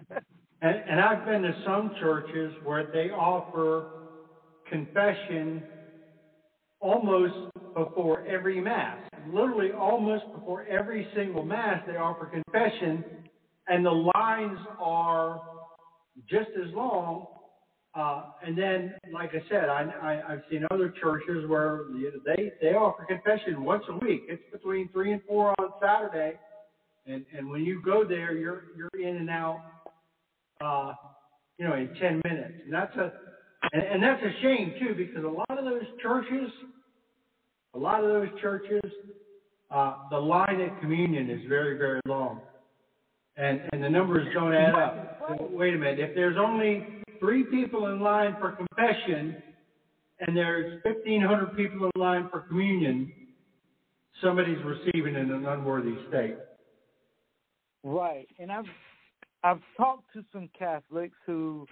And, and I've been to some churches where they offer confession almost before every mass. Literally, almost before every single mass, they offer confession, and the lines are just as long Uh, and then, like I said, I, I, I've seen other churches where they, they offer confession once a week. It's between three and four on Saturday. And, and when you go there, you're, you're in and out, uh, you know, in 10 minutes. And that's a, and, and that's a shame too, because a lot of those churches, a lot of those churches, uh, the line at communion is very, very long. And, and the numbers don't add up. Wait a minute, if there's only three people in line for confession and there's 1,500 people in line for communion, somebody's receiving in an unworthy state. Right, and I've I've talked to some Catholics who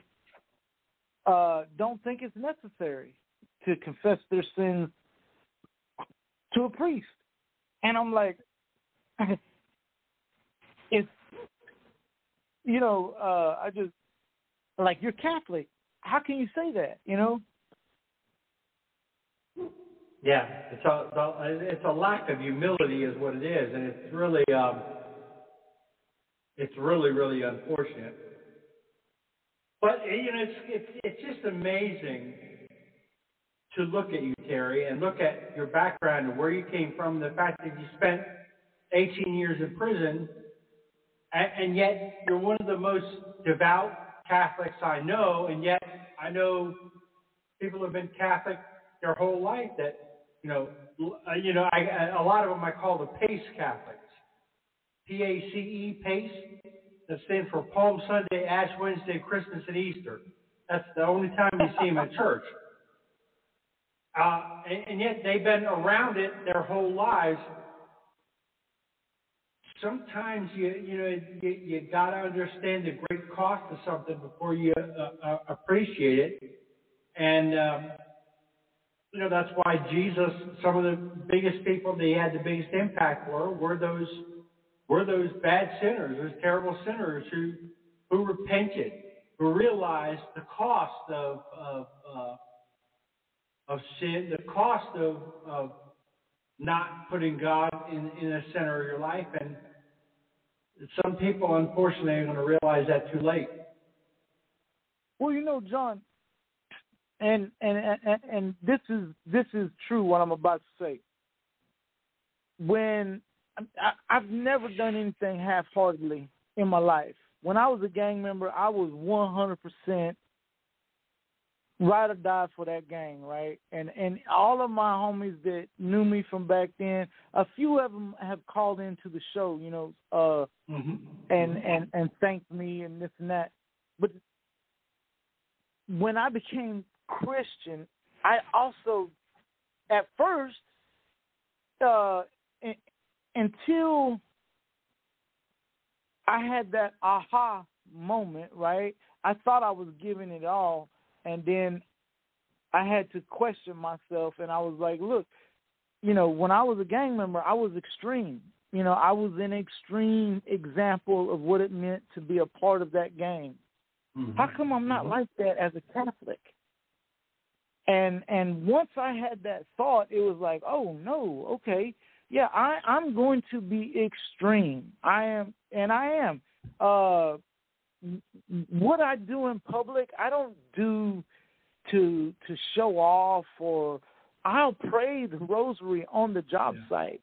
uh, don't think it's necessary to confess their sins to a priest, and I'm like, [LAUGHS] it's you know, uh, I just like you're Catholic. How can you say that? You know? Yeah, it's a it's a lack of humility is what it is, and it's really um, it's really really unfortunate. But you know, it's it's it's just amazing to look at you, Terry, and look at your background and where you came from. The fact that you spent 18 years in prison, and, and yet you're one of the most devout Catholics I know, and yet I know people have been Catholic their whole life that you know, uh, you know, I, a lot of them I call the PACE Catholics. P-A-C-E, PACE. That stands for Palm Sunday, Ash Wednesday, Christmas, and Easter. That's the only time you see them in church. Uh, and, and yet they've been around it their whole lives. Sometimes you you know you, you got to understand the great cost of something before you uh, uh, appreciate it. And um, you know, that's why Jesus, some of the biggest people that he had the biggest impact were, were those, were those bad sinners, those terrible sinners who, who repented, who realized the cost of, of, uh, of sin, the cost of, of not putting God in, in the center of your life. And some people, unfortunately, are going to realize that too late. Well, you know, John, and and and, and this is this is true what I'm about to say. When I, I've never done anything half-heartedly in my life. When I was a gang member, I was 100% ride or die for that gang, right? And and all of my homies that knew me from back then, a few of them have called into the show, you know, uh, mm-hmm. and and and thanked me and this and that. But when I became Christian, I also, at first, uh, in, until I had that aha moment, right? I thought I was giving it all, and then I had to question myself, and I was like, look, you know, when I was a gang member, I was extreme. You know, I was an extreme example of what it meant to be a part of that gang. Mm-hmm. How come I'm not mm-hmm. like that as a Catholic? And and once I had that thought, it was like, oh no, okay, yeah, I I'm going to be extreme. I am, and I am. Uh, what I do in public, I don't do to to show off or I'll pray the rosary on the job yeah. site.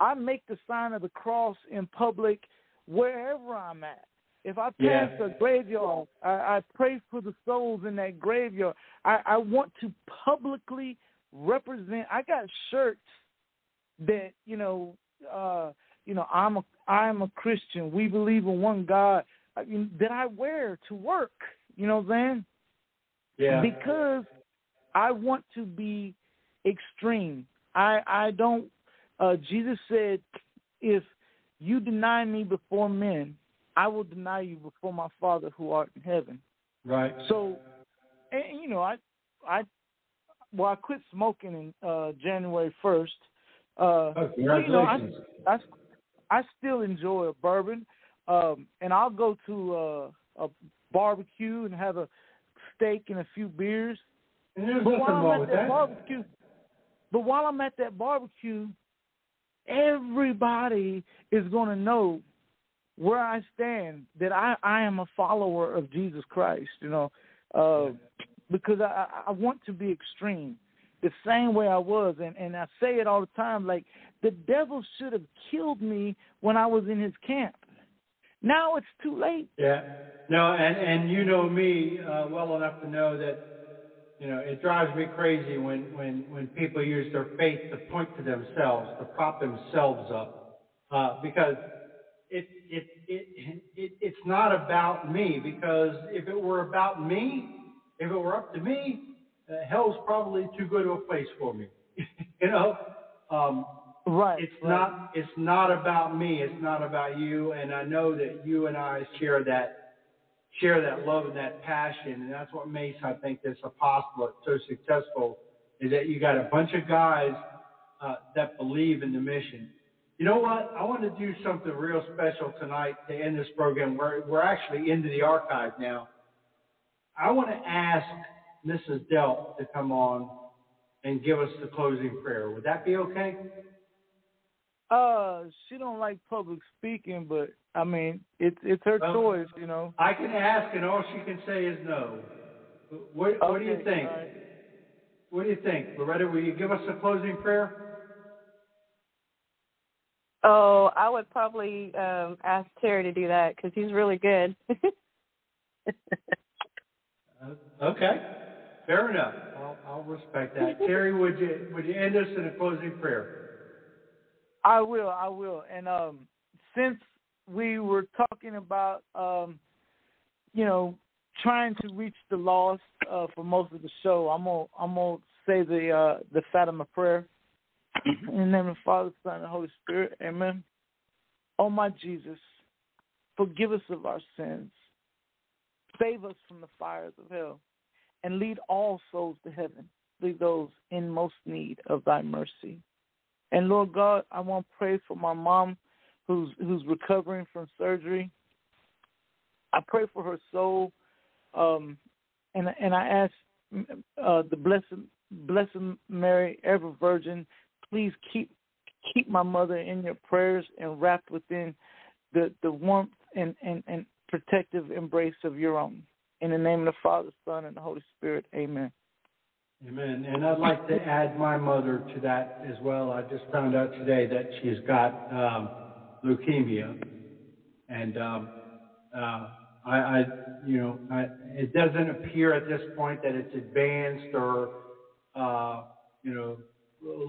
I make the sign of the cross in public wherever I'm at. If I pass yeah. a graveyard, I, I pray for the souls in that graveyard. I, I want to publicly represent. I got shirts that you know, uh, you know, I'm a I'm a Christian. We believe in one God. I mean, that I wear to work. You know what I'm saying? Yeah. Because I want to be extreme. I I don't. Uh, Jesus said, if you deny me before men, I will deny you before my Father who art in heaven. Right. So, and, you know, I, I, well, I quit smoking in uh, January first. Uh, oh, congratulations. You know, I, I, I still enjoy a bourbon, um, and I'll go to uh, a barbecue and have a steak and a few beers. And there's but nothing while wrong I'm with at that, that barbecue, but while I'm at that barbecue, everybody is going to know where I stand that I I am a follower of Jesus Christ. You know, uh, because I I want to be extreme, the same way I was, and and I say it all the time. Like the devil should have killed me when I was in his camp. Now it's too late. Yeah. No, and and you know me uh, well enough to know that you know it drives me crazy when when when people use their faith to point to themselves to prop themselves up uh, because it it it it it's not about me because if it were about me, if it were up to me, uh, hell's probably too good of a place for me. [LAUGHS] you know. Um, Right. it's right. not it's not about me it's not about you and i know that you and i share that share that love and that passion and that's what makes i think this apostolate so successful is that you got a bunch of guys uh, that believe in the mission you know what i want to do something real special tonight to end this program we're, we're actually into the archive now i want to ask mrs delp to come on and give us the closing prayer would that be okay Uh, she don't like public speaking, but I mean, it's it's her Well, choice, you know. I can ask, and all she can say is no. What, what do you think? all right. What do you think, Loretta? Will you give us a closing prayer? Oh, I would probably um ask Terry to do that because he's really good. [LAUGHS] Uh, okay, fair enough. I'll, I'll respect that. [LAUGHS] Terry, would you would you end us in a closing prayer? I will, I will. And um since we were talking about um you know, trying to reach the lost uh for most of the show, I'm gonna I'm gonna say the uh the Fatima prayer. In the name of the Father, Son, and Holy Spirit, Amen. Oh my Jesus, forgive us of our sins. Save us from the fires of hell, and lead all souls to heaven, lead those in most need of thy mercy. And Lord God, I want to pray for my mom who's who's recovering from surgery. I pray for her soul, um, and and I ask uh, the blessed blessed Mary, ever Virgin, please keep keep my mother in your prayers and wrapped within the the warmth and and and protective embrace of your own. In the name of the Father, Son, and the Holy Spirit, Amen. Amen. And I'd like to add my mother to that as well. I just found out today that she's got um, leukemia, and um, uh, I, I, you know, I, it doesn't appear at this point that it's advanced or, uh, you know,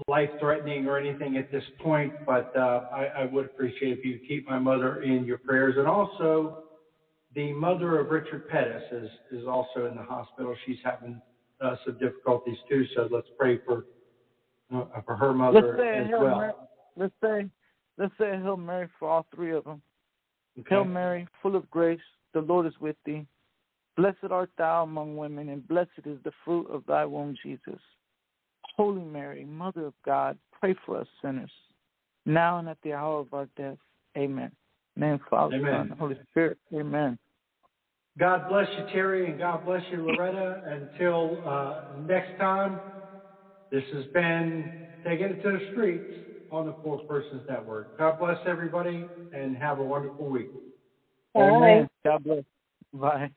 life-threatening or anything at this point. But uh, I, I would appreciate if you keep my mother in your prayers, and also the mother of Richard Pettis is is also in the hospital. She's having uh, some difficulties too. So let's pray for uh, for her Let's mother as Hail well. Mary. Let's say let's say Hail Mary for all three of them. Okay. Hail Mary, full of grace, the Lord is with thee. Blessed art thou among women, and blessed is the fruit of thy womb, Jesus. Holy Mary, Mother of God, pray for us sinners, now and at the hour of our death. Amen. In the name Father, Amen. Son, Holy Spirit. Amen. God bless you, Terry, and God bless you, Loretta. Until uh, next time, this has been Taking It to the Streets on the Four Persons Network. God bless everybody, and have a wonderful week. Amen. God bless. Bye.